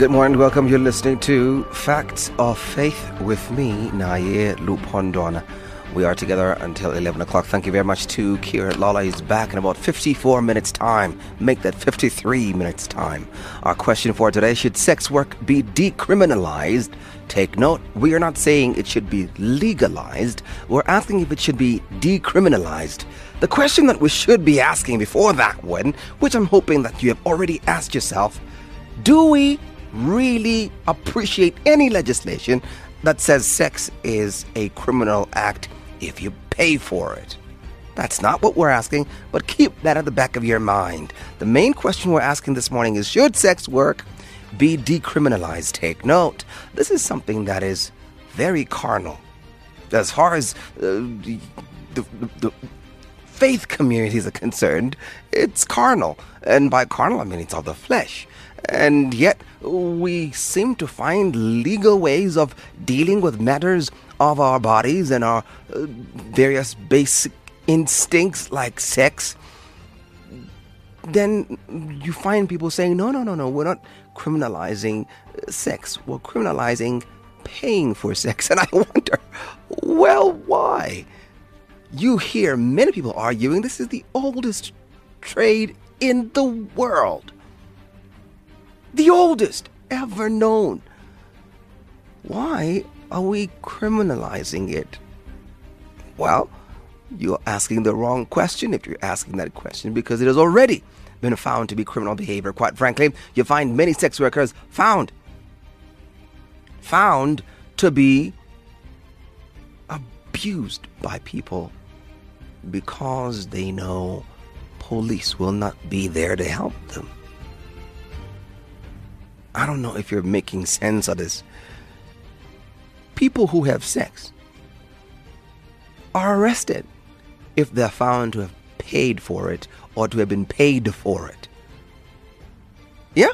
Good morning, welcome. You're listening to Facts of Faith with me, Naye Lupondona. We are together until 11 o'clock. Thank you very much to Kira. Lala is back in about 54 minutes' time. Make that 53 minutes' time. Our question for today Should sex work be decriminalized? Take note, we are not saying it should be legalized. We're asking if it should be decriminalized. The question that we should be asking before that one, which I'm hoping that you have already asked yourself, do we really appreciate any legislation that says sex is a criminal act if you pay for it? That's not what we're asking, but keep that at the back of your mind. The main question we're asking this morning is Should sex work be decriminalized? Take note, this is something that is very carnal. As far as uh, the, the, the faith communities are concerned, it's carnal. And by carnal, I mean it's all the flesh. And yet, we seem to find legal ways of dealing with matters of our bodies and our uh, various basic instincts like sex. Then you find people saying, no, no, no, no, we're not criminalizing uh, sex, we're criminalizing paying for sex. And I wonder, well, why? You hear many people arguing this is the oldest trade in the world the oldest ever known. Why are we criminalizing it? Well, you're asking the wrong question if you're asking that question because it has already been found to be criminal behavior. Quite frankly, you find many sex workers found found to be abused by people because they know police will not be there to help them. I don't know if you're making sense of this. People who have sex are arrested if they're found to have paid for it or to have been paid for it. Yeah?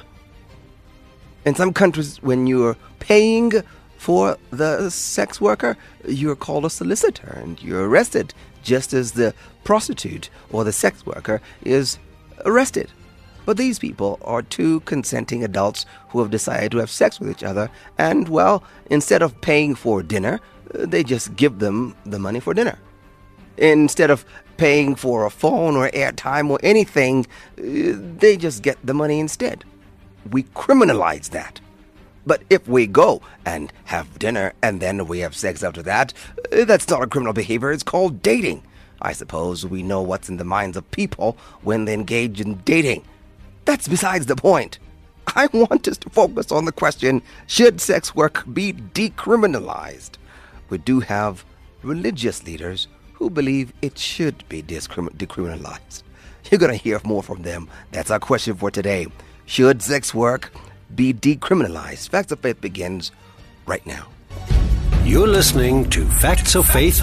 In some countries, when you're paying for the sex worker, you're called a solicitor and you're arrested just as the prostitute or the sex worker is arrested. But these people are two consenting adults who have decided to have sex with each other, and well, instead of paying for dinner, uh, they just give them the money for dinner. Instead of paying for a phone or airtime or anything, uh, they just get the money instead. We criminalize that. But if we go and have dinner and then we have sex after that, uh, that's not a criminal behavior. It's called dating. I suppose we know what's in the minds of people when they engage in dating. That's besides the point. I want us to focus on the question should sex work be decriminalized? We do have religious leaders who believe it should be decriminalized. You're going to hear more from them. That's our question for today. Should sex work be decriminalized? Facts of Faith begins right now. You're listening to Facts of Faith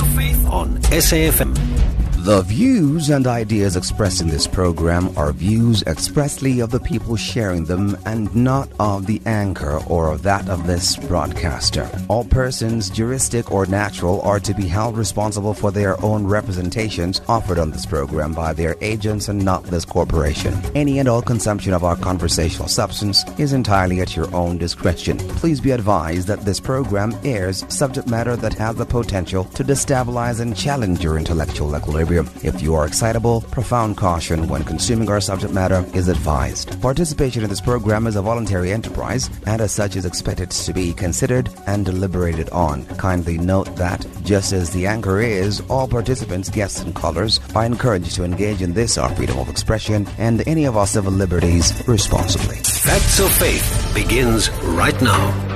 on SAFM. The views and ideas expressed in this program are views expressly of the people sharing them and not of the anchor or of that of this broadcaster. All persons, juristic or natural, are to be held responsible for their own representations offered on this program by their agents and not this corporation. Any and all consumption of our conversational substance is entirely at your own discretion. Please be advised that this program airs subject matter that has the potential to destabilize and challenge your intellectual equilibrium if you are excitable, profound caution when consuming our subject matter is advised. Participation in this program is a voluntary enterprise and as such is expected to be considered and deliberated on. Kindly note that, just as the anchor is, all participants, guests, and callers are encouraged to engage in this our freedom of expression and any of our civil liberties responsibly. Facts of Faith begins right now.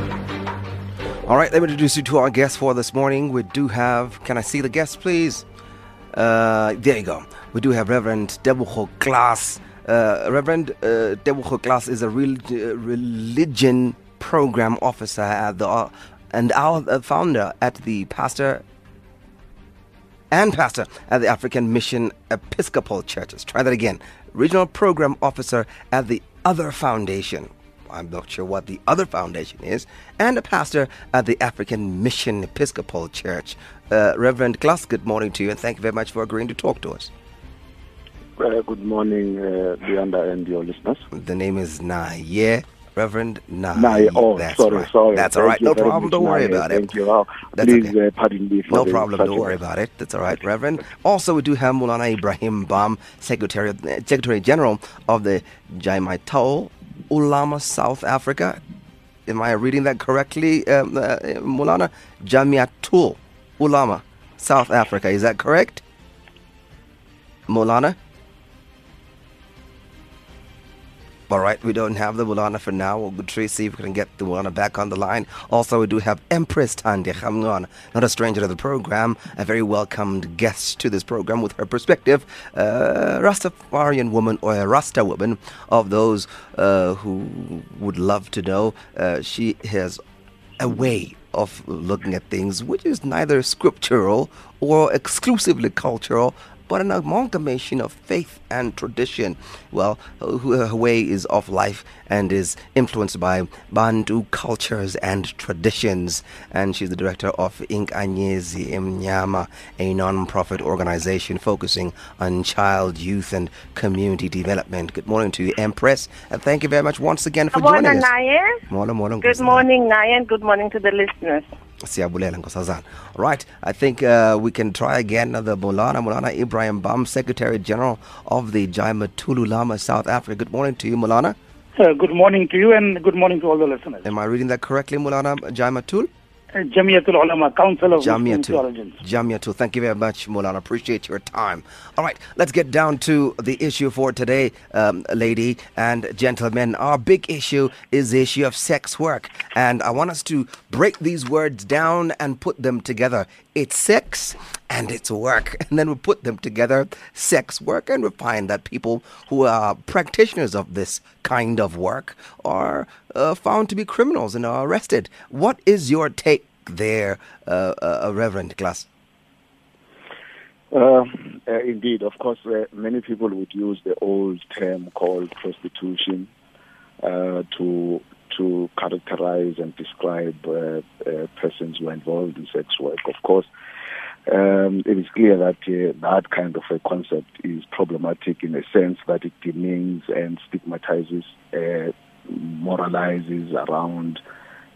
All right, let me introduce you to our guest for this morning. We do have, can I see the guest, please? Uh, there you go. We do have Reverend Debucho Glass. Uh, Reverend uh, Debucho Glass is a real, uh, religion program officer at the, uh, and our uh, founder at the pastor and pastor at the African Mission Episcopal Churches. Try that again. Regional program officer at the Other Foundation. I'm not sure what the other foundation is, and a pastor at the African Mission Episcopal Church. Uh, Reverend Glass, good morning to you, and thank you very much for agreeing to talk to us. Uh, good morning, uh, Leander and your listeners. The name is Naye Reverend Nai. Nai. Oh, That's sorry, right. sorry. That's all right. No problem. Don't worry Nai. about it. Thank you. Oh, That's please okay. uh, pardon me for No problem. Don't worry about it. That's all right, Reverend. Also, we do have Mulana Ebrahim Bham, Secretary, Secretary General of the Jamiatul Ulama South Africa. Am I reading that correctly, um, uh, Mulana? Jamiatul Ulama South Africa. Is that correct? Mulana? All right, we don't have the Mulana for now. We'll try see if we can get the Mulana back on the line. Also, we do have Empress Thandi Ramncwana, not a stranger to the program, a very welcomed guest to this program with her perspective, uh, Rastafarian woman or a Rasta woman of those uh, who would love to know. Uh, she has a way of looking at things which is neither scriptural or exclusively cultural, but an amalgamation of faith and tradition. Well, her way is of life and is influenced by Bantu cultures and traditions. And she's the director of Inkanyezi Emnyama, a non-profit organization focusing on child, youth, and community development. Good morning to you, Empress, and thank you very much once again for Good morning, joining us. Nayan. Morning, morning, Good morning, Nayan. Good morning to the listeners. Siyabulela Nkosazana. Right, I think uh, we can try again. The Molana Molana Ebrahim Bham, Secretary General of the Jamiatul Ulama, South Africa. Good morning to you, Molana. Uh, good morning to you and good morning to all the listeners. Am I reading that correctly, Molana Jamiatul? Uh, Jamiatul Ulama, Council of Jamiatul. Jamiatul. Thank you very much, Molana. Appreciate your time. All right, let's get down to the issue for today, um, lady and gentlemen. Our big issue is the issue of sex work. And I want us to break these words down and put them together. It's sex and it's work. And then we put them together, sex work, and we find that people who are practitioners of this kind of work are uh, found to be criminals and are arrested. What is your take there, uh, uh, Reverend Glass? Uh, uh, indeed, of course, uh, many people would use the old term called prostitution uh, to to characterize and describe uh, uh, persons who are involved in sex work. Of course, um, it is clear that uh, that kind of a concept is problematic in a sense that it demeans and stigmatizes, uh, moralizes around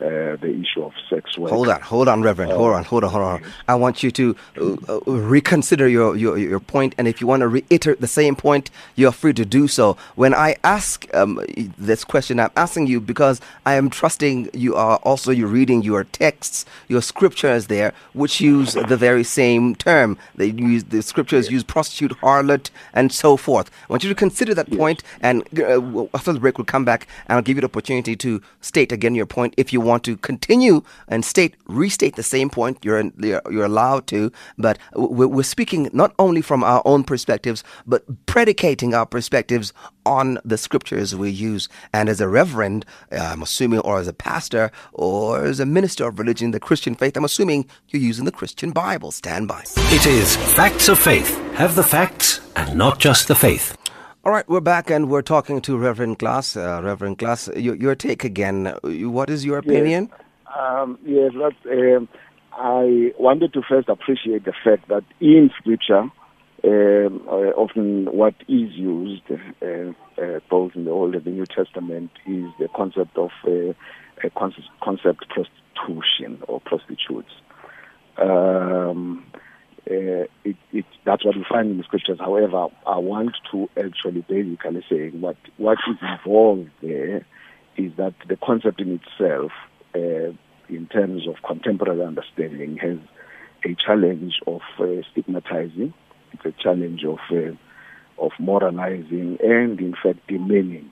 uh, the issue of sex work. Hold on, hold on, Reverend. Hold on, hold on, hold on. I want you to uh, uh, reconsider your, your your point, and if you want to reiterate the same point, you're free to do so. When I ask um, this question, I'm asking you because I am trusting you are also you reading your texts, your scriptures there, which use the very same term. They use the scriptures use prostitute, harlot, and so forth. I want you to consider that point, and uh, after the break, we'll come back and I'll give you the opportunity to state again your point if you want to continue and state restate the same point you're you're, you're allowed to but we're, we're speaking not only from our own perspectives but predicating our perspectives on the scriptures we use and as a reverend uh, i'm assuming or as a pastor or as a minister of religion the christian faith i'm assuming you're using the christian bible stand by It is Facts of Faith. Have the facts and not just the faith. All right, we're back and we're talking to Reverend Glass. Uh, Reverend Glass, your, your take again. What is your opinion? Um, yes, that's, um, I wanted to first appreciate the fact that in Scripture, um, uh, often what is used, uh, uh, both in the Old and the New Testament, is the concept of uh, a concept, concept prostitution or prostitutes. Um, uh, it, it, that's what we find in the scriptures. However, I want to actually basically say what what is involved there is that the concept in itself, uh, in terms of contemporary understanding, has a challenge of uh, stigmatizing. It's a challenge of uh, of moralizing and, in fact, demeaning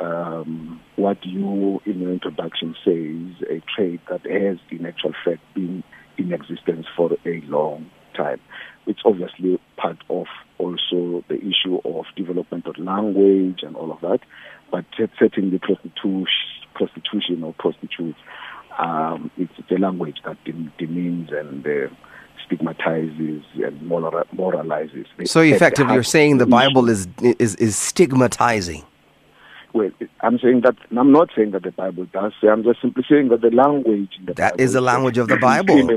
um, what you, in your introduction, say is a trait that has, in actual fact, been in existence for a long time. It's obviously part of also the issue of development of language and all of that, but certainly prostitution, prostitution or prostitutes, um, it's, a language that demeans and uh, stigmatizes and moralizes. So effectively, you're saying the. Bible is is is stigmatizing. Well, I'm saying that I'm not saying that the Bible does. I'm just simply saying that the language in the That Bible is the language of the Bible.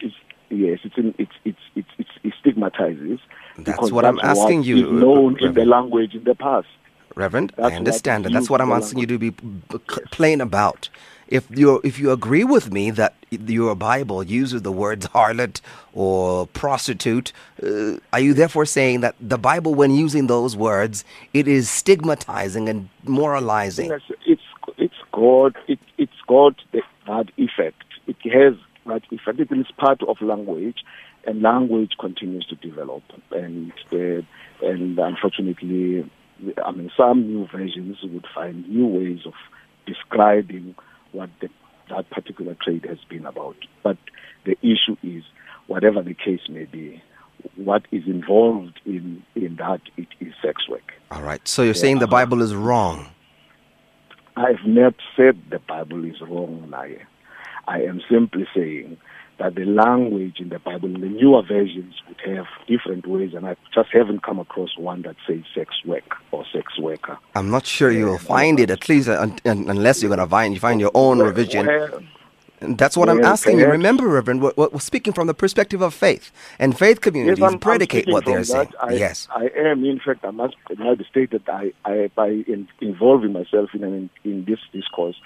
It's, yes, it's, in, it's, it's, it's, it stigmatizes. That's what I'm asking what you, known in the language in the past. Reverend, I understand, and that's what I'm asking you to be plain about. If you if you agree with me that your Bible uses the words harlot or prostitute, uh, are you therefore saying that the Bible, when using those words, it is stigmatizing and moralizing? Yes, it's it's God. It, it's got that effect. It has that effect. It is part of language, and language continues to develop. And uh, and unfortunately, I mean, some new versions would find new ways of describing what the, that particular trade has been about. But the issue is, whatever the case may be, what is involved in, in that, it is sex work. All right. So you're saying the Bible is wrong? I've not said the Bible is wrong, Naye. I am simply saying that the language in the Bible, in the newer versions, would have different ways, and I just haven't come across one that says sex work or sex worker. I'm not sure you'll find it, at least uh, unless you're going to find you find your own revision. that's what I'm asking you. Remember, Reverend, we're, we're, speaking from the perspective of faith, and faith communities yes, I'm, predicate I'm what they're saying. I, yes, I am. In fact, I must now state that I, I by in, involving myself in, in in this discourse,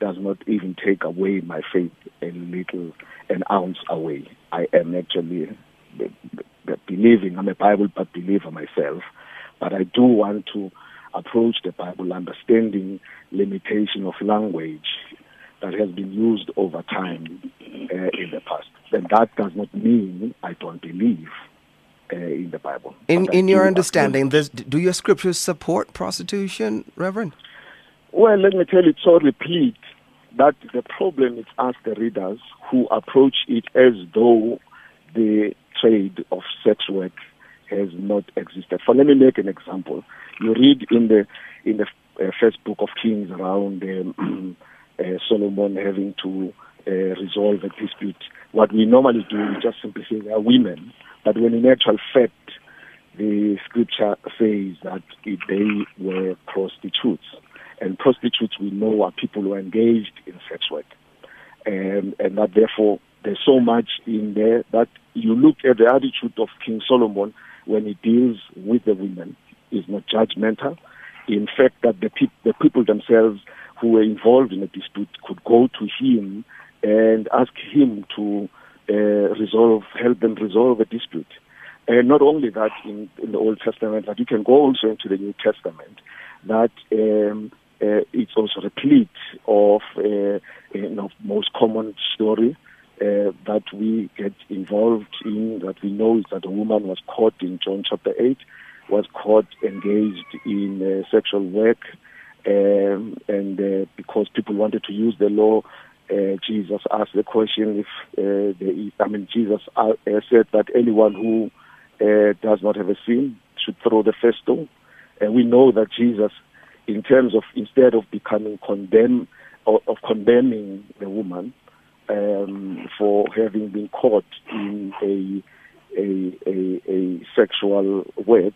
does not even take away my faith a little an ounce away. I am actually believing. I'm a Bible but believer myself, but I do want to approach the Bible understanding limitation of language that has been used over time uh, in the past. And that does not mean I don't believe uh, in the Bible. In in your understanding, do your scriptures support prostitution, Reverend? Well, let me tell you, so replete that the problem is us, the readers, who approach it as though the trade of sex work has not existed. For let me make an example. You read in the in the uh, first book of Kings around um, uh, Solomon having to uh, resolve a dispute. What we normally do is just simply say they are women, but when in actual fact the scripture says that they were prostitutes. And prostitutes we know are people who are engaged in sex work. And, and that therefore there's so much in there that you look at the attitude of King Solomon when he deals with the women is not judgmental. In fact, that the, pe- the people themselves who were involved in a dispute could go to him and ask him to uh, resolve, help them resolve a dispute. And not only that in, in the Old Testament, but you can go also into the New Testament, that um, it's also replete of you know, most common story that we get involved in, that we know is that a woman was caught in John chapter 8, was caught engaged in sexual work, um, and because people wanted to use the law, uh, Jesus asked the question if uh, there is, I mean, Jesus uh, said that anyone who does not have a sin should throw the first stone. And we know that Jesus in terms of instead of becoming condemned or of condemning the woman um, for having been caught in a a, a, a sexual work,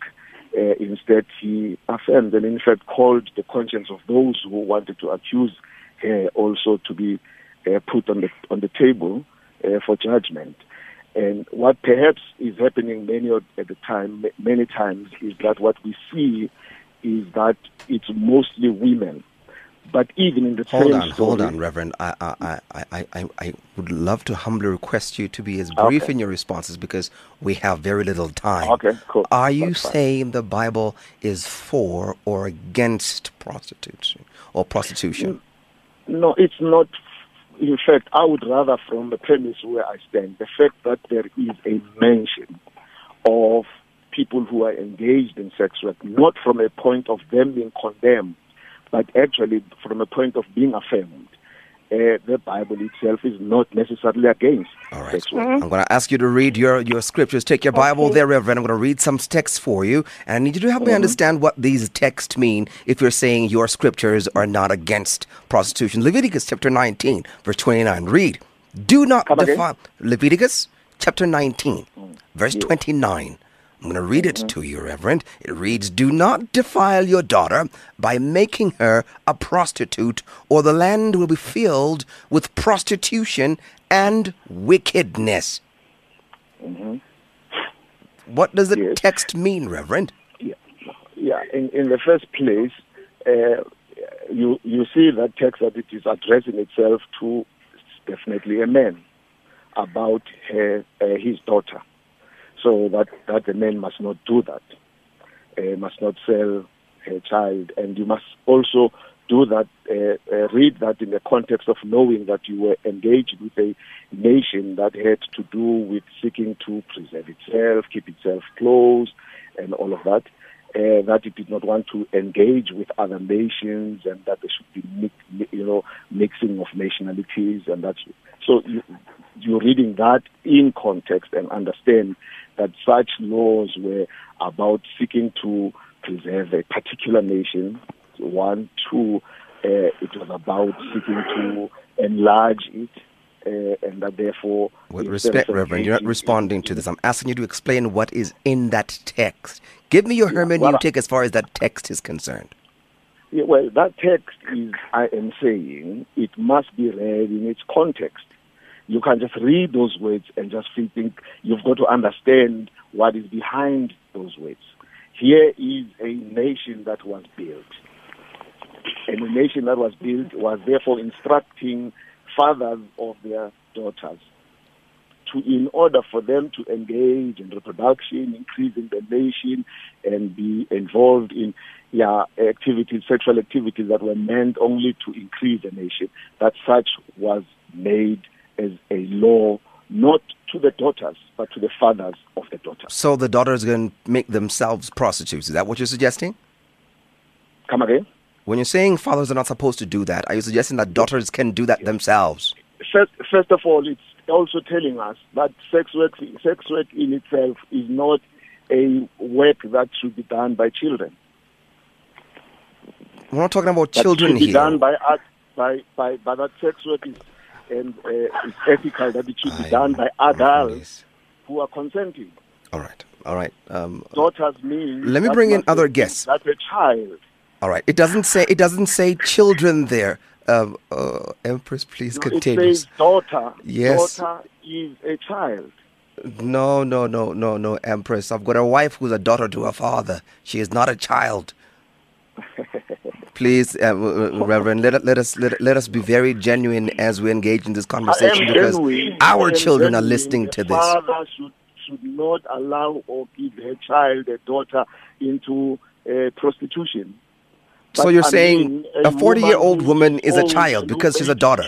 uh, instead he affirmed and in fact called the conscience of those who wanted to accuse her also to be uh, put on the on the table uh, for judgment. And what perhaps is happening many at the time, many times, is that what we see is that it's mostly women. But even in the hold on, story, hold on, Reverend. I, I, I, I, I would love to humbly request you to be as brief okay. in your responses because we have very little time. Okay, cool. Are you That's saying fine. the Bible is for or against prostitution or prostitution? No, it's not. In fact, I would rather, from the premise where I stand, the fact that there is a mention of people who are engaged in sex work, not from a point of them being condemned, but actually from a point of being affirmed. Uh, the Bible itself is not necessarily against All right. sex work. Mm-hmm. I'm going to ask you to read your, your scriptures. Take your Bible okay. there, Reverend. I'm going to read some texts for you. And I need you to help mm-hmm. me understand what these texts mean if you're saying your scriptures are not against prostitution. Leviticus chapter 19, verse 29. Read. Do not defile. Leviticus chapter 19, mm. verse 29. I'm going to read it to you, Reverend. It reads Do not defile your daughter by making her a prostitute, or the land will be filled with prostitution and wickedness. Mm-hmm. What does the yes. text mean, Reverend? Yeah. Yeah, in, in the first place, uh, you you see that text that it is addressing itself to definitely a man about her, uh, his daughter. So that, that the man must not do that, uh, must not sell a child. And you must also do that, uh, uh, read that in the context of knowing that you were engaged with a nation that had to do with seeking to preserve itself, keep itself close, and all of that. Uh, that it did not want to engage with other nations, and that there should be, mix, you know, mixing of nationalities, and that's so you, you're reading that in context and understand that such laws were about seeking to preserve a particular nation. One, two, uh, it was about seeking to enlarge it. Uh, and that therefore, with respect, Reverend, you're not responding to this. I'm asking you to explain what is in that text. Give me your hermeneutic as far as that text is concerned. Yeah, well, that text is, I am saying, it must be read in its context. You can just read those words and just think you've got to understand what is behind those words. Here is a nation that was built. And the nation that was built was therefore instructing fathers of their daughters to, in order for them to engage in reproduction, increasing the nation, and be involved in yeah, activities, sexual activities that were meant only to increase the nation, that such was made as a law not to the daughters, but to the fathers of the daughters. So the daughters can make themselves prostitutes. Is that what you're suggesting? Come again? When you're saying fathers are not supposed to do that, are you suggesting that daughters can do that themselves? First, first of all, it's also telling us that sex work, sex work in itself is not a work that should be done by children. We're not talking about children that should be done by, by, by, by that sex work is and uh, it's ethical that it should be I done by adults who are consenting. All right, all right. Um, Daughters mean. Let me bring in other guests. That's a child. All right. It doesn't say it doesn't say children there. Um, uh, Empress, please no, continue. It says daughter. Yes. Daughter is a child. No, no, no, no, no, Empress. I've got a wife who's a daughter to a father. She is not a child. Please, uh, Reverend, let, let us let, let us be very genuine as we engage in this conversation because genuine. our children are listening to this. Father should should not allow or give her child, a daughter, into uh, prostitution. But so you're I saying mean, a 40 year old woman is a child because she's a daughter?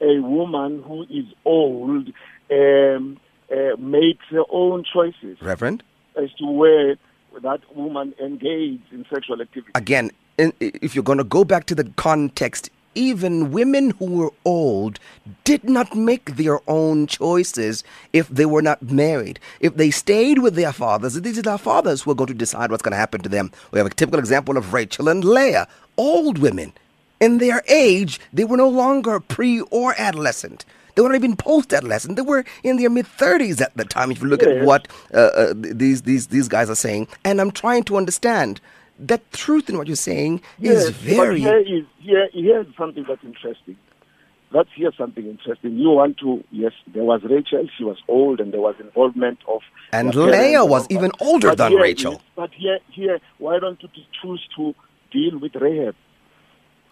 A woman who is old um, uh, makes her own choices. Reverend? As to where that woman engaged in sexual activity. Again, if you're going to go back to the context, even women who were old did not make their own choices if they were not married. If they stayed with their fathers, these are their fathers who are going to decide what's going to happen to them. We have a typical example of Rachel and Leah, old women. In their age, they were no longer pre or adolescent. They weren't even post-adolescent. They were in their mid-30s at the time. If you look at what uh, uh, these these these guys are saying, and I'm trying to understand that truth in what you're saying yes, is very. But here is here here's something that's interesting. Let's hear something interesting. You want to yes, there was Rachel. She was old, and there was involvement of. And Leah was even older but than Rachel. Is, but here, here, why don't you choose to deal with Rahab?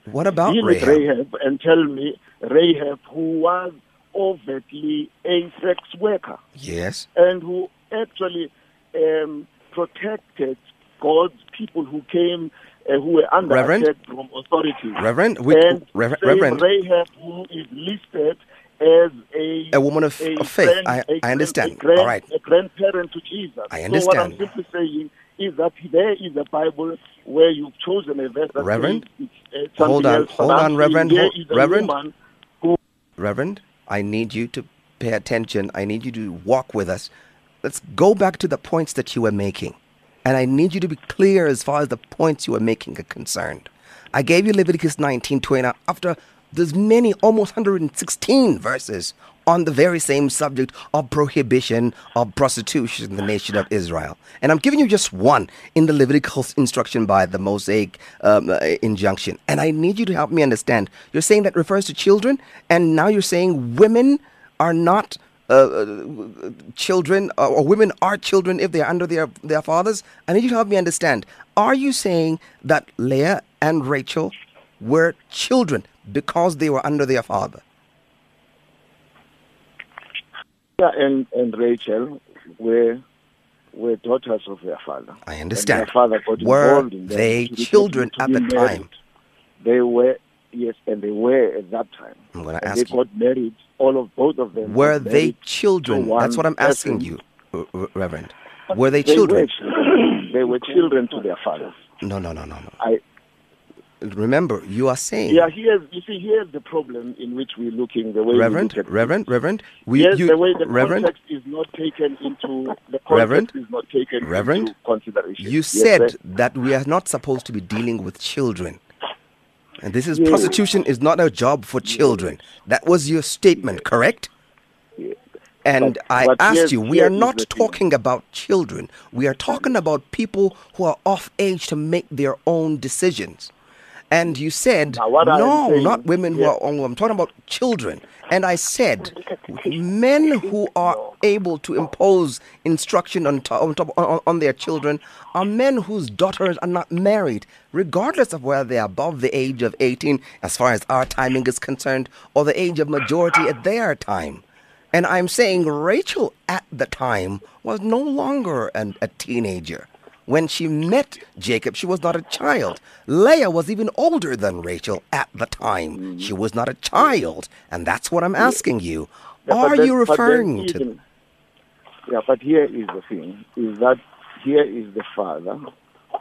What about deal Rahab? with Rahab and tell me Rahab, who was overtly a sex worker. Yes. And who actually um, protected God's people who came, uh, who were under Reverend? attack from authority. Reverend, we, and Reverend, Reverend. Rahab, who is listed as a a woman of, a of faith. Grand, I, I understand. Grand, All right. A grandparent to Jesus. I understand. So what I'm simply saying is that there is a Bible where you've chosen a verse that Reverend, says uh, hold on, else, hold on, Reverend, hold, Reverend, who, Reverend. I need you to pay attention. I need you to walk with us. Let's go back to the points that you were making. And I need you to be clear as far as the points you are making are concerned. I gave you Leviticus 19 20 after there's many, almost 116 verses on the very same subject of prohibition of prostitution in the nation of Israel. And I'm giving you just one in the Levitical instruction by the Mosaic um, uh, injunction. And I need you to help me understand. You're saying that refers to children, and now you're saying women are not uh, uh children or women are children if they're under their, their fathers? I need you to help me understand. Are you saying that Leah and Rachel were children because they were under their father? Leah and, and Rachel were were daughters of their father. I understand. And their father got were in they children at the married. time? They were yes, and they were at that time. I'm going to ask they got married. All of both of them were they children? That's what I'm asking person. you, Reverend. Were they, they children? Were children. they were children to their fathers. No, no, no, no, no. I remember you are saying. Yeah, here's you see here's the problem in which we're looking the way Reverend, we Reverend, Reverend. We, yes, you, the way the Reverend, context is not taken into the context Reverend, is not taken Reverend, into consideration. You Yes, said sir. that we are not supposed to be dealing with children. And this is Yes. prostitution is not a job for children. That was your statement, correct? And But- I but asked here's- you, we are not talking about children. We are talking about people who are off age to make their own decisions. And you said, Now, what I am no, saying- not women who yeah. are, I'm talking about children. And I said, men who are able to impose instruction on, top, on, top, on, on their children are men whose daughters are not married, regardless of whether they are above the age of 18, as far as our timing is concerned, or the age of majority at their time. And I'm saying Rachel at the time was no longer an, a teenager. When she met Jacob, she was not a child. Leah was even older than Rachel at the time. Mm-hmm. She was not a child. And that's what I'm asking you. Are you but referring to. Yeah, but here is the thing: is that here is the father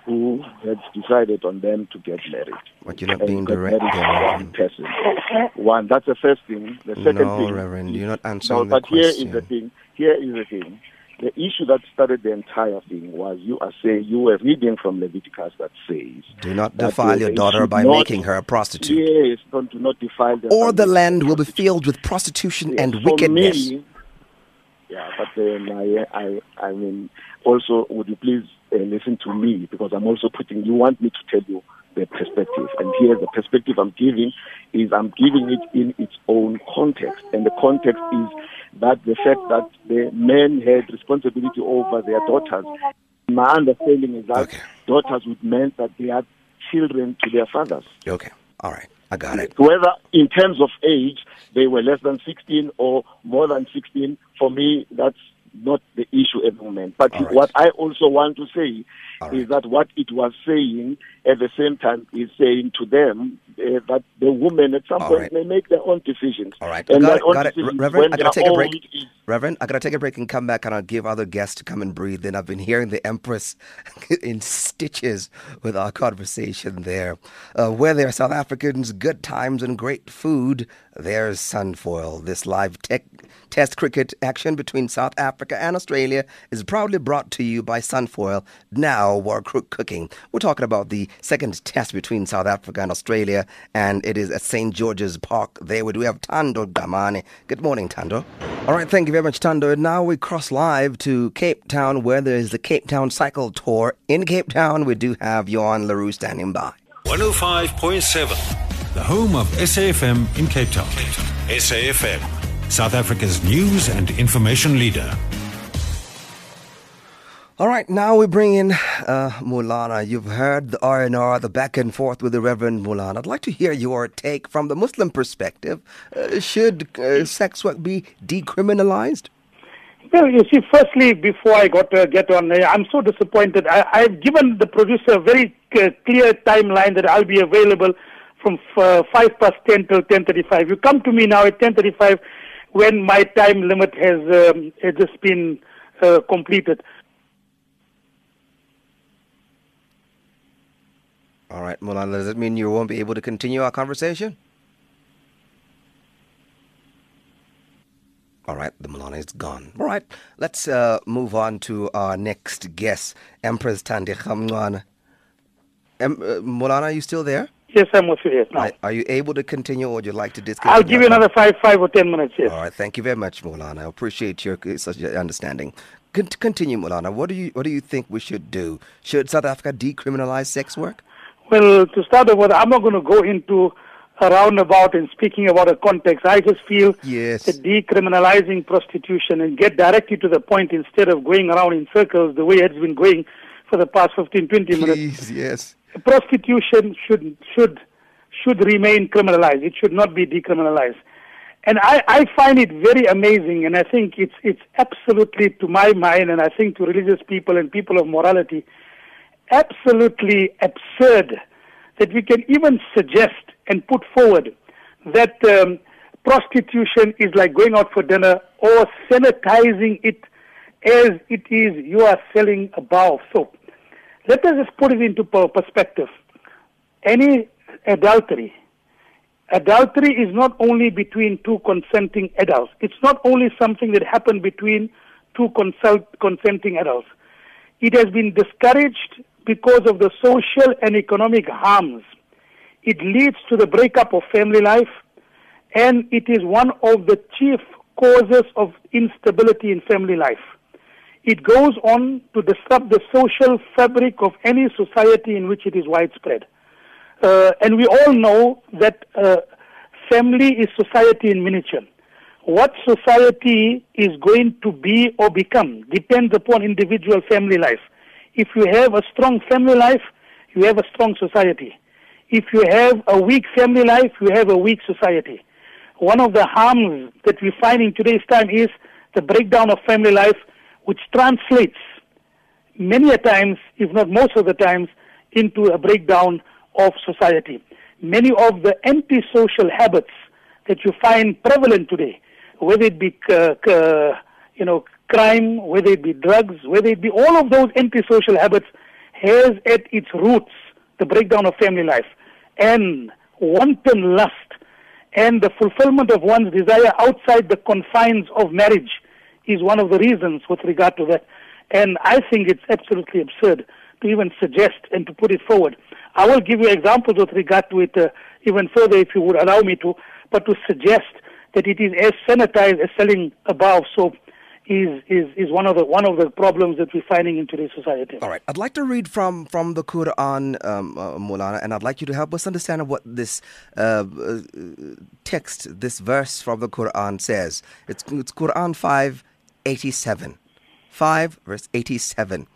who had decided on them to get married. But you're not and being direct married there, to one person. One. That's the first thing. The second No, thing. Reverend, you're not No, answering the but here is the thing. Here is the thing. The issue that started the entire thing was you are saying you were reading from Leviticus that says Do not defile your daughter by not- making her a prostitute. Yes, don't do not defile. Or the land will be filled with prostitution Yeah, and wickedness. Me, yeah, but then I, I, I mean, also, would you please uh, listen to me because I'm also putting. You want me to tell you the perspective, and here the perspective I'm giving is I'm giving it in its own context, and the context is that the fact that the men had responsibility over their daughters. My understanding is that Okay. daughters would meant that they are children to their fathers. Okay. All right. I got it. Whether in terms of age they were less than 16 or more than 16, for me, that's not the issue at the moment. But right. what I also want to say All is that what it was saying at the same time is saying to them uh, that the women at some All point right. may make their own decisions. All right. And got it. Got it. Reverend, I got to take a break. is- Reverend, I got to take a break and come back and I'll give other guests to come and breathe. Then I've been hearing the Empress in stitches with our conversation there. Uh, where there are South Africans, good times, and great food, there's Sunfoil. This live tech, test cricket action between South Africa and Australia is proudly brought to you by Sunfoil, now War Crook Cooking. We're talking about the second test between South Africa and Australia, and it is at St. George's Park. There we do have Tando Damani. Good morning, Tando. All right, thank you very much, Tando. And now we cross live to Cape Town, where there is the Cape Town Cycle Tour. In Cape Town, we do have Johan LaRue standing by. 105.7, the home of SAFM in Cape Town. SAFM, South Africa's news and information leader. All right, now we bring in uh, Mulana. You've heard the R&R, the back and forth with the Reverend Mulana. I'd like to hear your take from the Muslim perspective. Uh, should uh, sex work be decriminalized? Well, you see, firstly, before I got uh, get on, uh, I'm so disappointed. I, I've given the producer a very uh, clear timeline that I'll be available from f- uh, 5 past 10 till 10.35. You come to me now at 10.35 when my time limit has, um, has just been completed. All right, Mulana, does it mean you won't be able to continue our conversation? All right, the Mulana is gone. All right, let's uh, move on to our next guest, Empress Thandi Ramncwana. Em- uh, Mulana, are you still there? Yes, I'm with you yes, now. Are, are you able to continue or would you like to discontinue? I'll give you another five, five or ten minutes, yes. All right, thank you very much, Mulana. I appreciate your such understanding. Con- continue, Mulana. What do you what do you think we should do? Should South Africa decriminalize sex work? Well, to start off with, I'm not going to go into a roundabout and speaking about a context. I just feel Yes. that decriminalizing prostitution and get directly to the point instead of going around in circles the way it's been going for the past 15, 20 minutes. Please, yes. Prostitution should should should remain criminalized. It should not be decriminalized. And I, I find it very amazing, and I think it's it's absolutely, to my mind, and I think to religious people and people of morality, absolutely absurd that we can even suggest and put forward that um, prostitution is like going out for dinner or sanitizing it as it is you are selling a bar of soap. Let us just put it into perspective. Any adultery, adultery is not only between two consenting adults. It's not only something that happened between two consult, consenting adults. It has been discouraged because of the social and economic harms. It leads to the breakup of family life, and it is one of the chief causes of instability in family life. It goes on to disrupt the social fabric of any society in which it is widespread. Uh, and we all know that uh, family is society in miniature. What society is going to be or become depends upon individual family life. If you have a strong family life, you have a strong society. If you have a weak family life, you have a weak society. One of the harms that we find in today's time is the breakdown of family life, which translates many a times, if not most of the times, into a breakdown of society. Many of the antisocial habits that you find prevalent today, whether it be uh, uh, you know crime, whether it be drugs, whether it be all of those antisocial habits, has at its roots the breakdown of family life and wanton lust and the fulfillment of one's desire outside the confines of marriage is one of the reasons with regard to that. And I think it's absolutely absurd to even suggest and to put it forward. I will give you examples with regard to it uh, even further if you would allow me to, but to suggest that it is as sanitized as selling a bar of soap is, is, is one of the one of the problems that we're finding in today's society. All right. I'd like to read from, from the Quran, um, uh, Mulana, and I'd like you to help us understand what this uh, uh, text, this verse from the Quran says. It's, it's Quran 5, 87. 5, verse 87.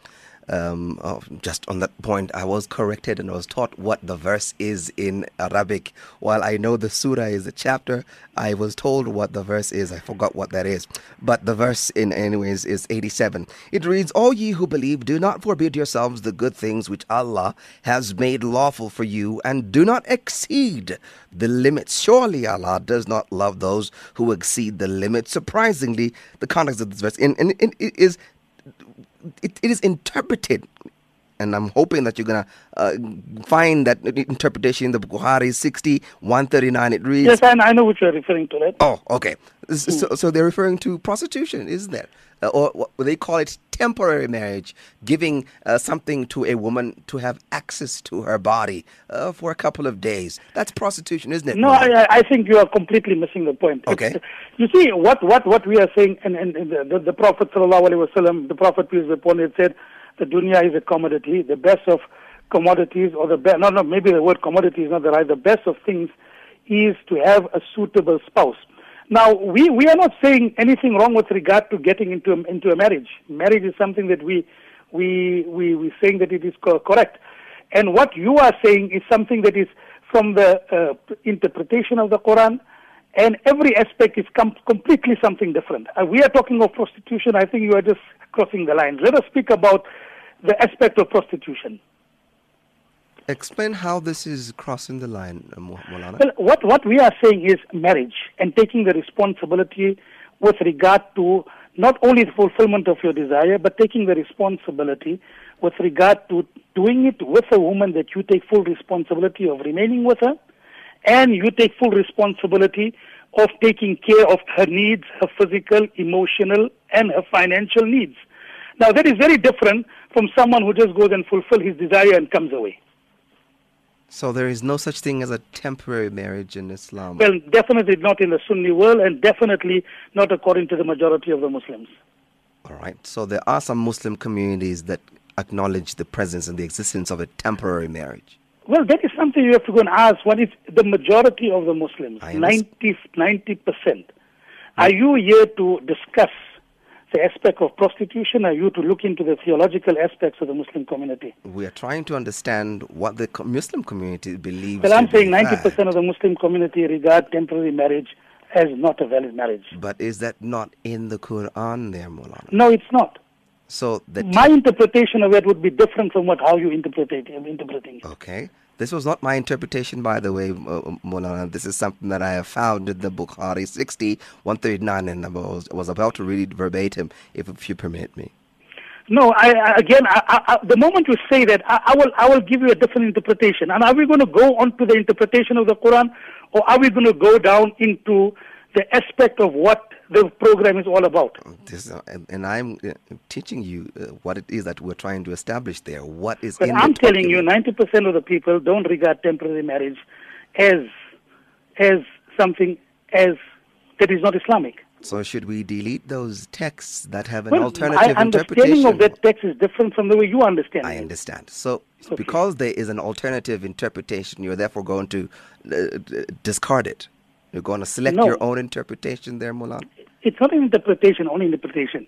Um, oh, just on that point, I was corrected and I was taught what the verse is in Arabic. While I know the surah is a chapter, I was told what the verse is. I forgot what that is. But the verse, in anyways, is 87. It reads, All ye who believe, do not forbid yourselves the good things which Allah has made lawful for you, and do not exceed the limits. Surely Allah does not love those who exceed the limits. Surprisingly, the context of this verse in, in, in, is it, it is interpreted and I'm hoping that you're gonna uh, find that interpretation in the Bukhari 60 139. It reads. Yes, I, I know what you're referring to. That. Oh, okay. So, so they're referring to prostitution, isn't it? Uh, or what they call it temporary marriage, giving uh, something to a woman to have access to her body uh, for a couple of days. That's prostitution, isn't it? No, I, I think you are completely missing the point. Okay. It's- you see, what, what, what we are saying, and, and, and the, the, the Prophet sallallahu alaihi wasallam, the Prophet peace be upon him, said, the dunya is a commodity. The best of commodities, or the best, no, no, maybe the word commodity is not the right. The best of things is to have a suitable spouse. Now, we, we are not saying anything wrong with regard to getting into a, into a marriage. Marriage is something that we we we we saying that it is co- correct, and what you are saying is something that is from the uh, interpretation of the Quran, and every aspect is com- completely something different. Uh, we are talking of prostitution. I think you are just crossing the line. Let us speak about the aspect of prostitution. Explain how this is crossing the line, uh, Molana. Well, what, what we are saying is marriage and taking the responsibility with regard to not only the fulfillment of your desire, but taking the responsibility with regard to doing it with a woman that you take full responsibility of remaining with her, and you take full responsibility of taking care of her needs, her physical, emotional, and her financial needs. Now, that is very different from someone who just goes and fulfills his desire and comes away. So there is no such thing as a temporary marriage in Islam. Well, definitely not in the Sunni world, and definitely not according to the majority of the Muslims. All right. So there are some Muslim communities that acknowledge the presence and the existence of a temporary marriage. Well, that is something you have to go and ask. What is the majority of the Muslims? I understand. 90 percent. Are you here to discuss the aspect of prostitution? Are you to look into the theological aspects of the Muslim community? We are trying to understand what the Muslim community believes. Well, I'm saying 90 fact. percent of the Muslim community regard temporary marriage as not a valid marriage. But is that not in the Quran there, Mulana? No, it's not. So the My interpretation of it would be different from what how you interpret it, interpreting. it. Okay. This was not my interpretation, by the way, uh, Moulana. This is something that I have found in the Bukhari 60, 139, and I was, about to read it verbatim, if, if you permit me. No, I, again, I, I, the moment you say that, I, I will, I will give you a different interpretation. And are we going to go on to the interpretation of the Quran, or are we going to go down into the aspect of what the program is all about? This, uh, and, I'm uh, teaching you uh, what it is that we're trying to establish there. What is But I'm telling you, 90% of the people don't regard temporary marriage as as something as that is not Islamic. So should we delete those texts that have an Well, alternative my understanding interpretation? of that text is different from the way you understand I it. understand. So, Okay. because there is an alternative interpretation, you're therefore going to uh, discard it. You're going to select No. your own interpretation there, Mulan. It's not an interpretation, only interpretation.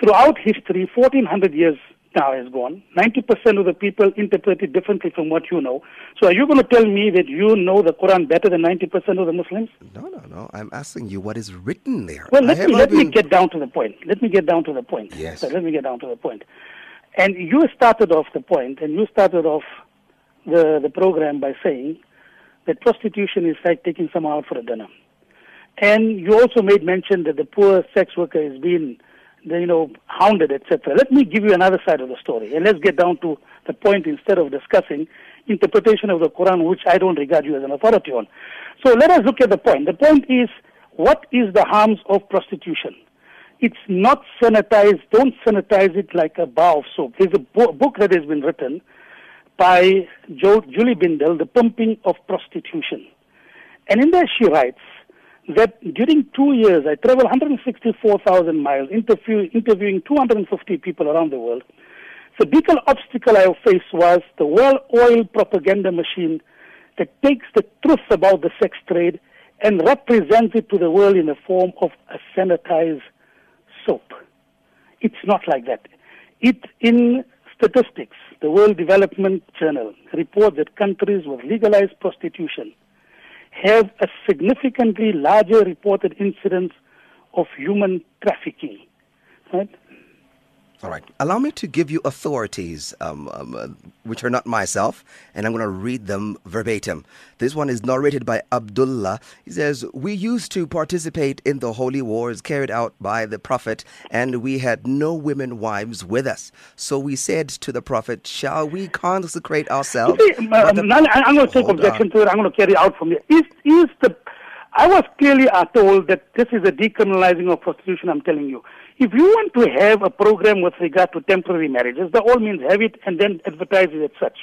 Throughout history, 1400 years now has gone. 90% of the people interpret it differently from what you know. So are you going to tell me that you know the Quran better than 90% of the Muslims? No, no, no. I'm asking you what is written there. Well, let me, let me get down to the point. Let me get down to the point. Yes. So let me get down to the point. And you started off the point, and you started off the, the program by saying that prostitution is like taking someone out for a dinner. And you also made mention that the poor sex worker is being, you know, hounded, etc. Let me give you another side of the story, and let's get down to the point instead of discussing interpretation of the Quran, which I don't regard you as an authority on. So let us look at the point. The point is, what is the harms of prostitution? It's not sanitized. Don't sanitize it like a bar of soap. There's a bo- book that has been written by jo- Julie Bindel, The Pimping of Prostitution. And in there she writes that during two years I traveled 164,000 miles interview, interviewing 250 people around the world. The biggest obstacle I faced was the well-oiled propaganda machine that takes the truth about the sex trade and represents it to the world in the form of a sanitized soap. It's not like that. It, in statistics, the World Development Journal reports that countries with legalized prostitution have a significantly larger reported incidence of human trafficking. Right? All right. Allow me to give you authorities, um, um, uh, which are not myself, and I'm going to read them verbatim. This one is narrated by Abdullah. He says, We used to participate in the holy wars carried out by the Prophet, and we had no women wives with us. So we said to the Prophet, Shall we consecrate ourselves? See, um, the- I'm going to take Hold objection on. to it. I'm going to carry out from here. Is, is the, I was clearly uh, told that this is a decriminalizing of prostitution, I'm telling you. If you want to have a program with regard to temporary marriages, by all means have it and then advertise it as such.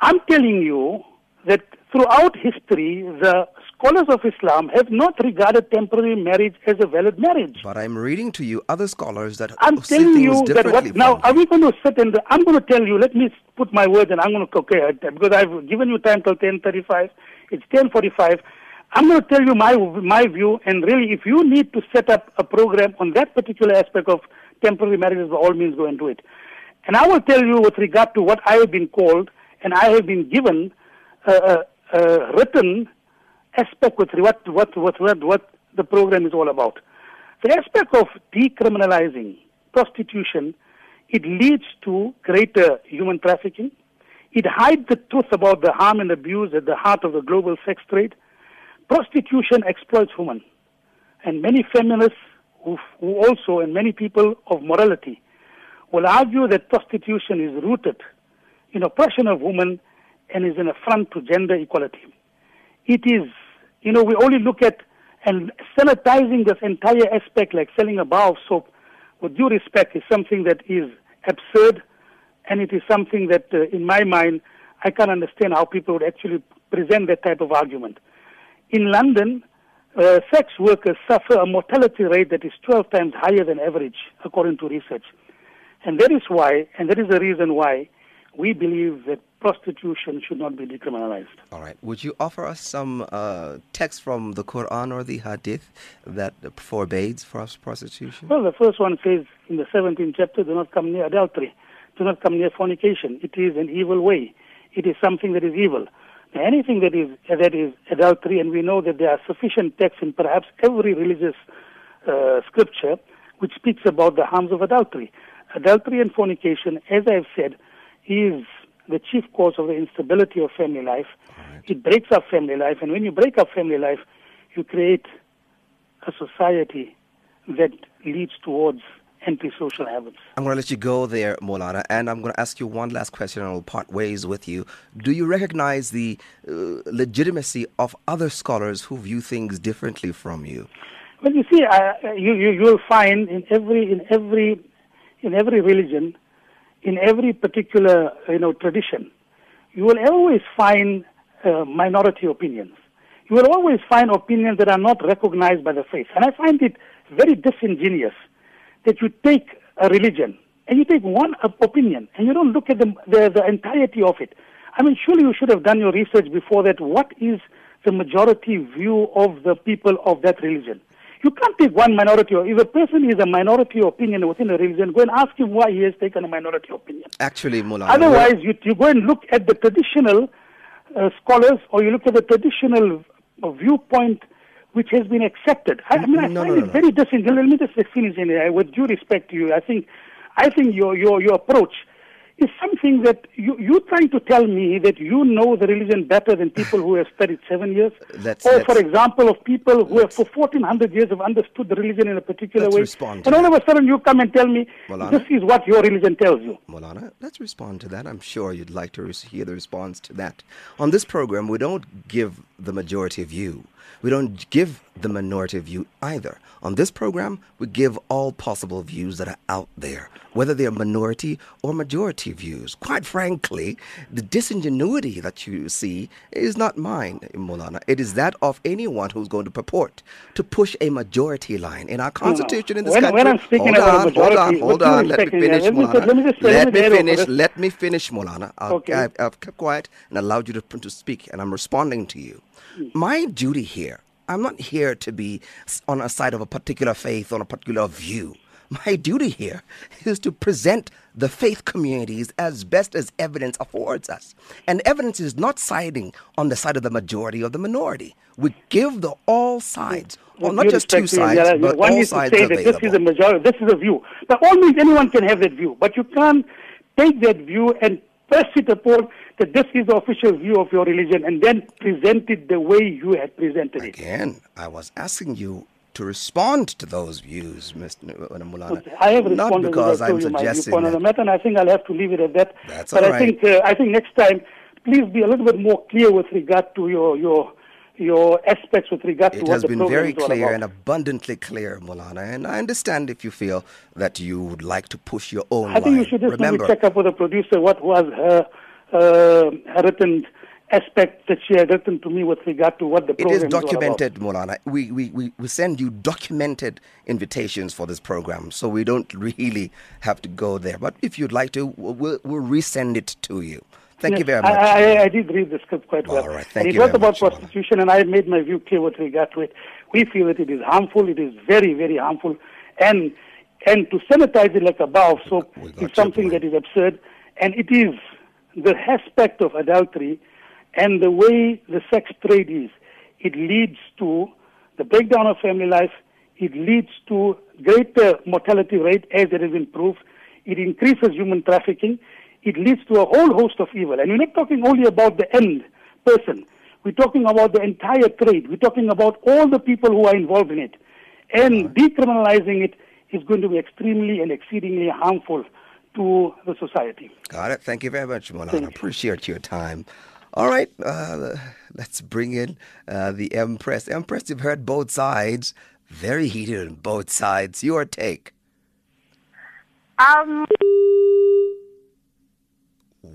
I'm telling you that throughout history, the scholars of Islam have not regarded temporary marriage as a valid marriage. But I'm reading to you other scholars that I'm telling you that what now are we going to sit and I'm going to tell you. Let me put my words and I'm going to okay because I've given you time till 10:35. It's 10:45. I'm going to tell you my my view and really, if you need to set up a program on that particular aspect of temporary marriages, by all means, go and do it. And I will tell you with regard to what I have been called and I have been given a, a, a written aspect with what, what, what, what, what the program is all about. The aspect of decriminalizing prostitution, it leads to greater human trafficking. It hides the truth about the harm and abuse at the heart of the global sex trade. Prostitution exploits women. And many feminists who, who also, and many people of morality, will argue that prostitution is rooted in oppression of women and is an affront to gender equality. It is, you know, we only look at and sanitizing this entire aspect like selling a bar of soap, with due respect, is something that is absurd and it is something that, uh, in my mind, I can't understand how people would actually present that type of argument. In London, uh, sex workers suffer a mortality rate that is 12 times higher than average, according to research. And that is why, and that is the reason why we believe that prostitution should not be decriminalized. All right. Would you offer us some uh, text from the Quran or the Hadith that forbids prostitution? Well, the first one says in the 17th chapter, do not come near adultery. Do not come near fornication. It is an evil way. It is something that is evil. Anything that is, that is adultery, and we know that there are sufficient texts in perhaps every religious uh, scripture which speaks about the harms of adultery. Adultery and fornication, as I've said, is the chief cause of the instability of family life. Right. It breaks up family life, and when you break up family life, you create a society that leads towards antisocial habits. I'm going to let you go there, Moulana, and I'm going to ask you one last question and I'll part ways with you. Do you recognize the uh, legitimacy of other scholars who view things differently from you? Well, you see, uh, you, you, you will find in every, in every, in every religion, in every particular you know tradition, you will always find uh, minority opinions. You will always find opinions that are not recognized by the faith, and I find it very disingenuous that you take a religion and you take one opinion and you don't look at the, the, the entirety of it. I mean, surely you should have done your research before that. What is the majority view of the people of that religion? You can't take one minority. If a person is a minority opinion within a religion, go and ask him why he has taken a minority opinion. Actually, Mullah. Otherwise, you, you go and look at the traditional uh, scholars or you look at the traditional uh, viewpoint which has been accepted. I, I mean, I no, find no, no, it very disingenuous. Let me just finish in here. Uh, with due respect to you, I think, I think your, your, your approach is something that you, you're trying to tell me that you know the religion better than people who have studied seven years. Let's, or, let's, for example, of people who have for 1400 years have understood the religion in a particular way. Respond and all of a sudden you come and tell me Moulana, this is what your religion tells you. Moulana, let's respond to that. I'm sure you'd like to hear the response to that. On this program, we don't give the majority view. We don't give the minority view either. On this program, we give all possible views that are out there, whether they're minority or majority views. Quite frankly, the disingenuity that you see is not mine, Moulana. It is that of anyone who's going to purport to push a majority line. In our constitution in this when, country, when I'm speaking hold about on, majority, hold on, hold on, let me finish, let Moulana. let me, just, let me finish, let me finish, Moulana. Okay. I've, I've kept quiet and allowed you to, to speak, and I'm responding to you. My duty here I'm not here to be on a side of a particular faith, on a particular view. My duty here is to present the faith communities as best as evidence affords us. And evidence is not siding on the side of the majority or the minority. We give the all sides, well, not just two sides, yeah, but one all sides to say available. that this is a majority, this is a view. By all means, anyone can have that view, but you can't take that view and press it upon that this is the official view of your religion and then present it the way you had presented it. Again, I was asking you to respond to those views, Mr. Moulana. I have responded Not because I'm you my suggesting viewpoint on the matter, and I think I'll have to leave it at that. That's but all I think uh, I think next time, please be a little bit more clear with regard to your your your aspects with regard it to has been very clear and abundantly clear, Moulana. And I understand if you feel that you would like to push your own I think you should just Remember, maybe check up with the producer what was her, uh, her written aspect that she had written to me with regard to what the program is all about. documented, Moulana. We, we, we, we send you documented invitations for this program, so we don't really have to go there. But if you'd like to, we'll, we'll resend it to you. Thank Yes, you very much. I, I, did read the script quite well. All right, thank and you it was about much, prostitution, and I made my view clear with regard to it. We feel that it is harmful. It is very, very harmful, and and to sanitize it like a bar of soap is something that is absurd, and it is the aspect of adultery and the way the sex trade is. It leads to the breakdown of family life. It leads to greater mortality rate as it has been proved. It increases human trafficking. It leads to a whole host of evil. And we're not talking only about the end person. We're talking about the entire trade. We're talking about all the people who are involved in it. And decriminalizing it is going to be extremely and exceedingly harmful to the society. Got it. Thank you very much, Moulana. Thank you. Appreciate your time. All right, uh, let's bring in uh, the Empress. Empress, you've heard both sides. Very heated on both sides. Your take. Um,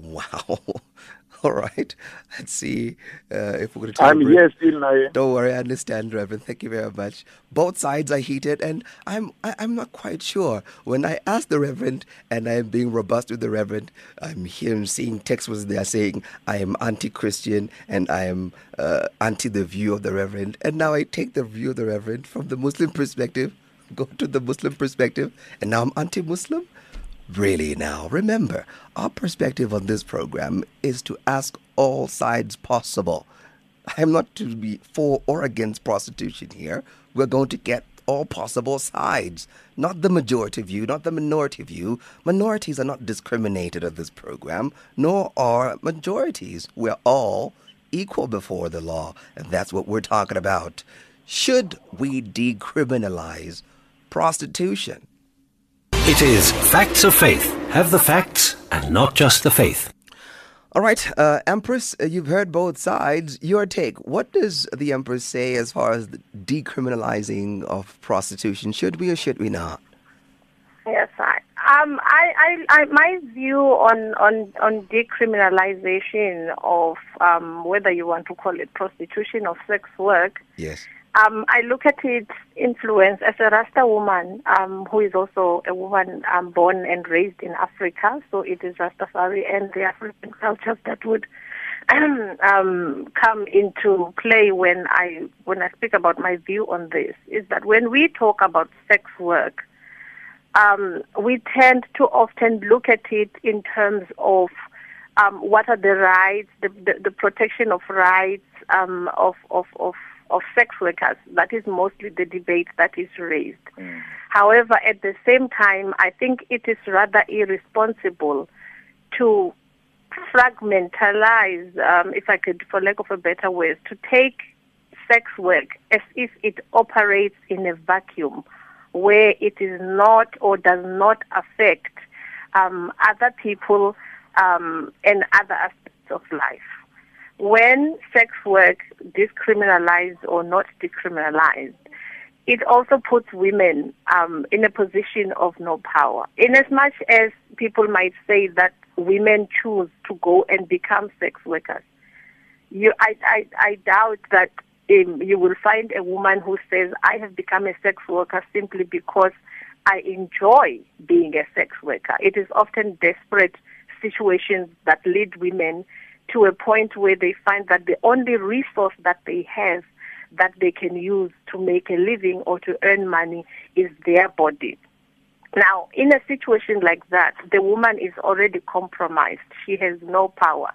Wow. All right. Let's see uh, if we're going to. I'm here still, Nayan. Don't worry, I understand, Reverend. Thank you very much. Both sides are heated, and I'm I, I'm not quite sure. When I ask the Reverend, and I'm being robust with the Reverend, I'm hearing seeing texts where they are saying I am anti-Christian and I am uh, anti the view of the Reverend, and now I take the view of the Reverend from the Muslim perspective, go to the Muslim perspective, and now I'm anti-Muslim. Really, now, remember, our perspective on this program is to ask all sides possible. I'm not to be for or against prostitution here. We're going to get all possible sides, not the majority view, not the minority view. Minorities are not discriminated at this program, nor are majorities. We're all equal before the law, and that's what we're talking about. Should we decriminalize prostitution? It is Facts of Faith. Have the facts and not just the faith. All right, uh, Empress, uh, you've heard both sides. Your take. What does the Empress say as far as the decriminalizing of prostitution? Should we or should we not? Yes, I, um, I, I, I, my view on, on, on decriminalization of um, whether you want to call it prostitution or sex work Yes. Um, I look at its influence as a Rasta woman um, who is also a woman um, born and raised in Africa. So it is Rastafari and the African cultures that would um, come into play when I when I speak about my view on this. Is that when we talk about sex work, um, we tend to often look at it in terms of um, what are the rights, the, the, the protection of rights of, of, of of sex workers. That is mostly the debate that is raised. However, at the same time, I think it is rather irresponsible to fragmentalize, um, if I could, for lack of a better word, to take sex work as if it operates in a vacuum where it is not or does not affect um, other people um, and other aspects of life when sex work decriminalized or not decriminalized, it also puts women um, in a position of no power. In as much as people might say that women choose to go and become sex workers, you, I, I, I doubt that um, you will find a woman who says, I have become a sex worker simply because I enjoy being a sex worker. It is often desperate situations that lead women to a point where they find that the only resource that they have that they can use to make a living or to earn money is their body. Now, in a situation like that, the woman is already compromised. She has no power.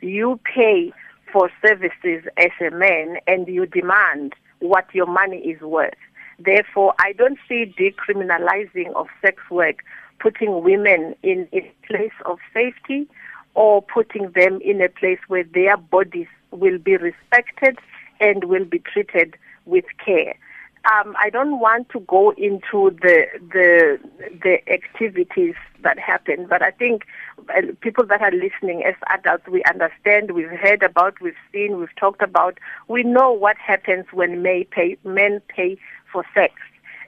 You pay for services as a man and you demand what your money is worth. Therefore, I don't see decriminalizing of sex work putting women in a place of safety or putting them in a place where their bodies will be respected and will be treated with care. Um, I don't want to go into the the the activities that happen, but I think uh, people that are listening as adults, we understand, we've heard about, we've seen, we've talked about, we know what happens when pay, men pay for sex.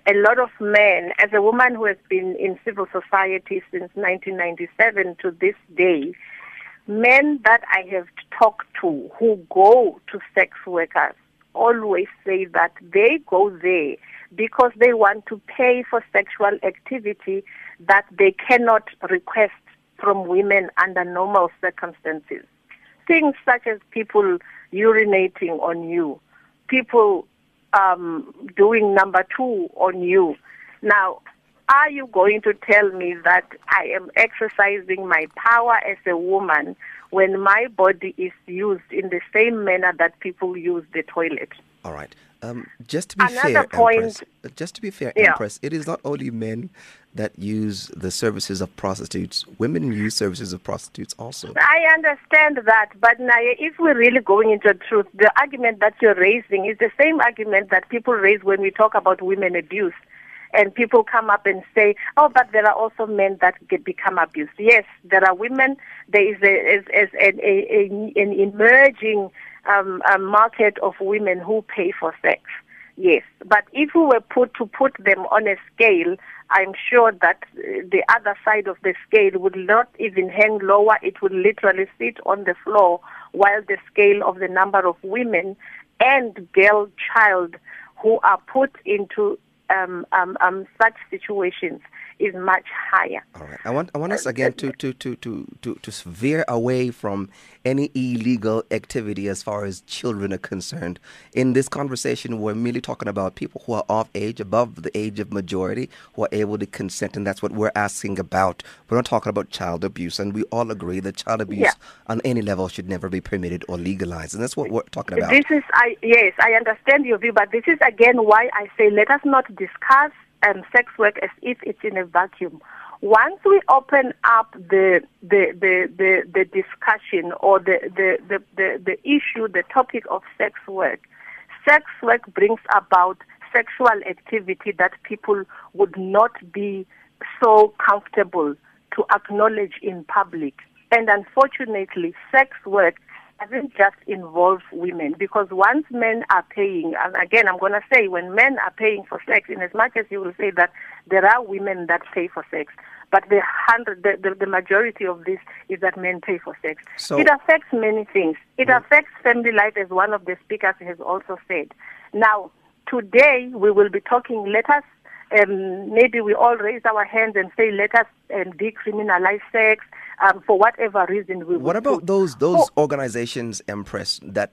A lot of men, as a woman who has been in civil society since 1997 to this day, men that I have talked to who go to sex workers always say that they go there because they want to pay for sexual activity that they cannot request from women under normal circumstances. Things such as people urinating on you, people um, doing number two on you. Now, are you going to tell me that I am exercising my power as a woman when my body is used in the same manner that people use the toilet? All right. Um, just to be Another fair, point- Empress, uh, just to be fair, Yeah. Empress, it is not only men that use the services of prostitutes. Women use services of prostitutes also. I understand that, but Naya, if we're really going into truth, the argument that you're raising is the same argument that people raise when we talk about women abuse. And people come up and say, oh, but there are also men that get, become abused. Yes, there are women. There is, a, is, is an, a, a, an emerging um, a market of women who pay for sex. Yes, but if we were put to put them on a scale I'm sure that uh, the other side of the scale would not even hang lower. It would literally sit on the floor while the scale of the number of women and girl child who are put into um, um, um, such situations is much higher. All right. I want I want us again to to, to, to, to to veer away from any illegal activity as far as children are concerned. In this conversation, we're merely talking about people who are of age, above the age of majority, who are able to consent, and that's what we're asking about. We're not talking about child abuse, and we all agree that child abuse Yeah. on any level should never be permitted or legalized, and that's what we're talking about. This is, I yes, I understand your view, but this is again why I say let us not discuss um, sex work as if it's in a vacuum. Once we open up the the the the, the discussion or the, the, the, the, the issue, the topic of sex work, sex work brings about sexual activity that people would not be so comfortable to acknowledge in public. And unfortunately, sex work doesn't just involve women because once men are paying, and again, I'm going to say when men are paying for sex, in as much as you will say that there are women that pay for sex, but the hundred, the, the, the majority of this is that men pay for sex. So- it affects many things. It affects family life, as one of the speakers has also said. Now, today we will be talking. Let us um, maybe we all raise our hands and say, let us um, decriminalize sex um, for whatever reason we What about put. those those Oh. organizations, Empress, that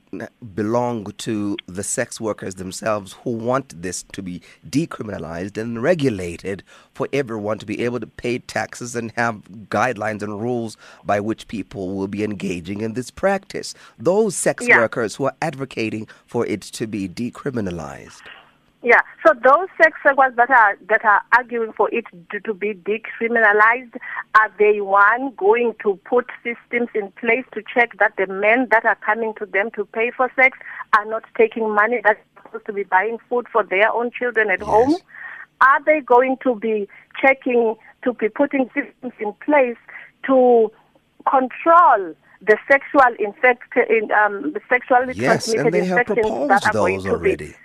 belong to the sex workers themselves who want this to be decriminalized and regulated for everyone to be able to pay taxes and have guidelines and rules by which people will be engaging in this practice? Those sex Yeah. workers who are advocating for it to be decriminalized. Yeah. So those sex workers that are that are arguing for it to, to be decriminalized, are they one going to put systems in place to check that the men that are coming to them to pay for sex are not taking money that's supposed to be buying food for their own children at home? Are they going to be checking to be putting systems in place to control the sexual infect in um, the sexually Yes, transmitted and they have infections that are going to be already.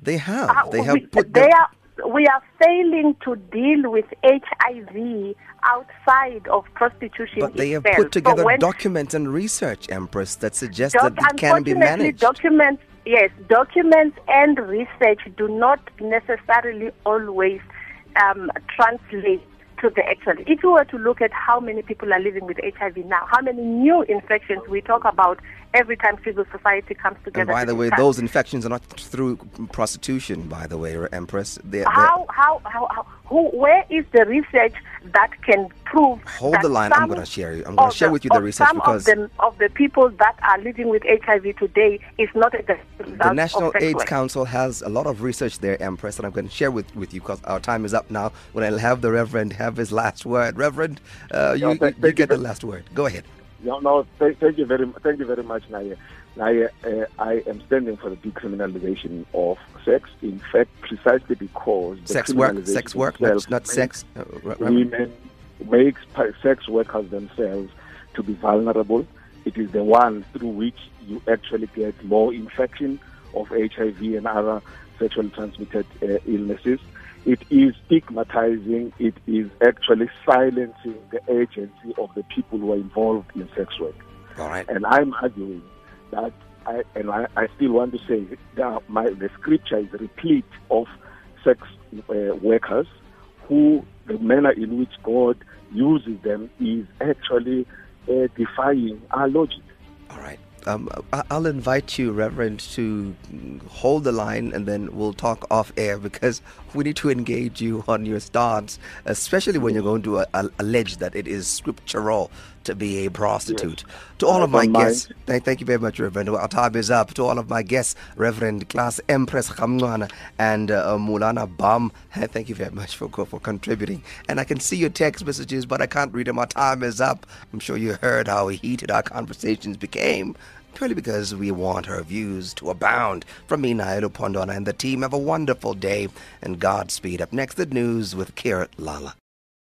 They have. uh, they have we, put they are, we are failing to deal with HIV outside of prostitution But they have itself. put together so documents and research, Empress, that suggests doc- that it can be managed. documents, yes, documents and research do not necessarily always um, translate to the actual. If you were to look at how many people are living with HIV now, how many new infections we talk about every time civil society comes And together. by to the way, those infections are not through prostitution, by the way, Empress. They're, they're- how, how, how, how, who, where is the research that can prove Hold that the line. I'm gonna share you- I'm gonna share with you the research some because- of the, of the people that are living with HIV today is not a direct the National of AIDS. Council has a lot of research there, Empress, and I'm going to share with, with you because our time is up now. When I'll have the Reverend have his last word. Reverend, uh, you, No, you, thank- you get you. the last word. Go ahead. No, no, thank, thank you very, thank you very much, Naya. Naya, uh, I am standing for the decriminalization of sex. In fact, precisely because Sex work, sex work, not, not sex. Uh. Women makes sex workers themselves to be vulnerable. It is the one through which you actually get more infection of HIV and other sexually transmitted uh, illnesses. It is stigmatizing. It is actually silencing the agency of the people who are involved in sex work. All right. And I'm arguing that, I, and I, I still want to say that my, the scripture is replete of sex uh, workers who the manner in which God uses them is actually uh, defying our logic. All right. Um, I- I'll invite you, Reverend, to hold the line and then we'll talk off air because we need to engage you on your stance, especially when you're going to uh, allege that it is scriptural to be a prostitute. To all of my guests, thank, thank you very much, Reverend. Our time is up. To all of my guests, Reverend Class Empress Ramncwana and uh, Moulana Bham, thank you very much for, for contributing. And I can see your text messages, but I can't read them. Our time is up. I'm sure you heard how heated our conversations became. Purely because we want our views to abound. From me, Nairo Pondona, and the team, have a wonderful day and Godspeed. Up next, the news with Kirat Lala.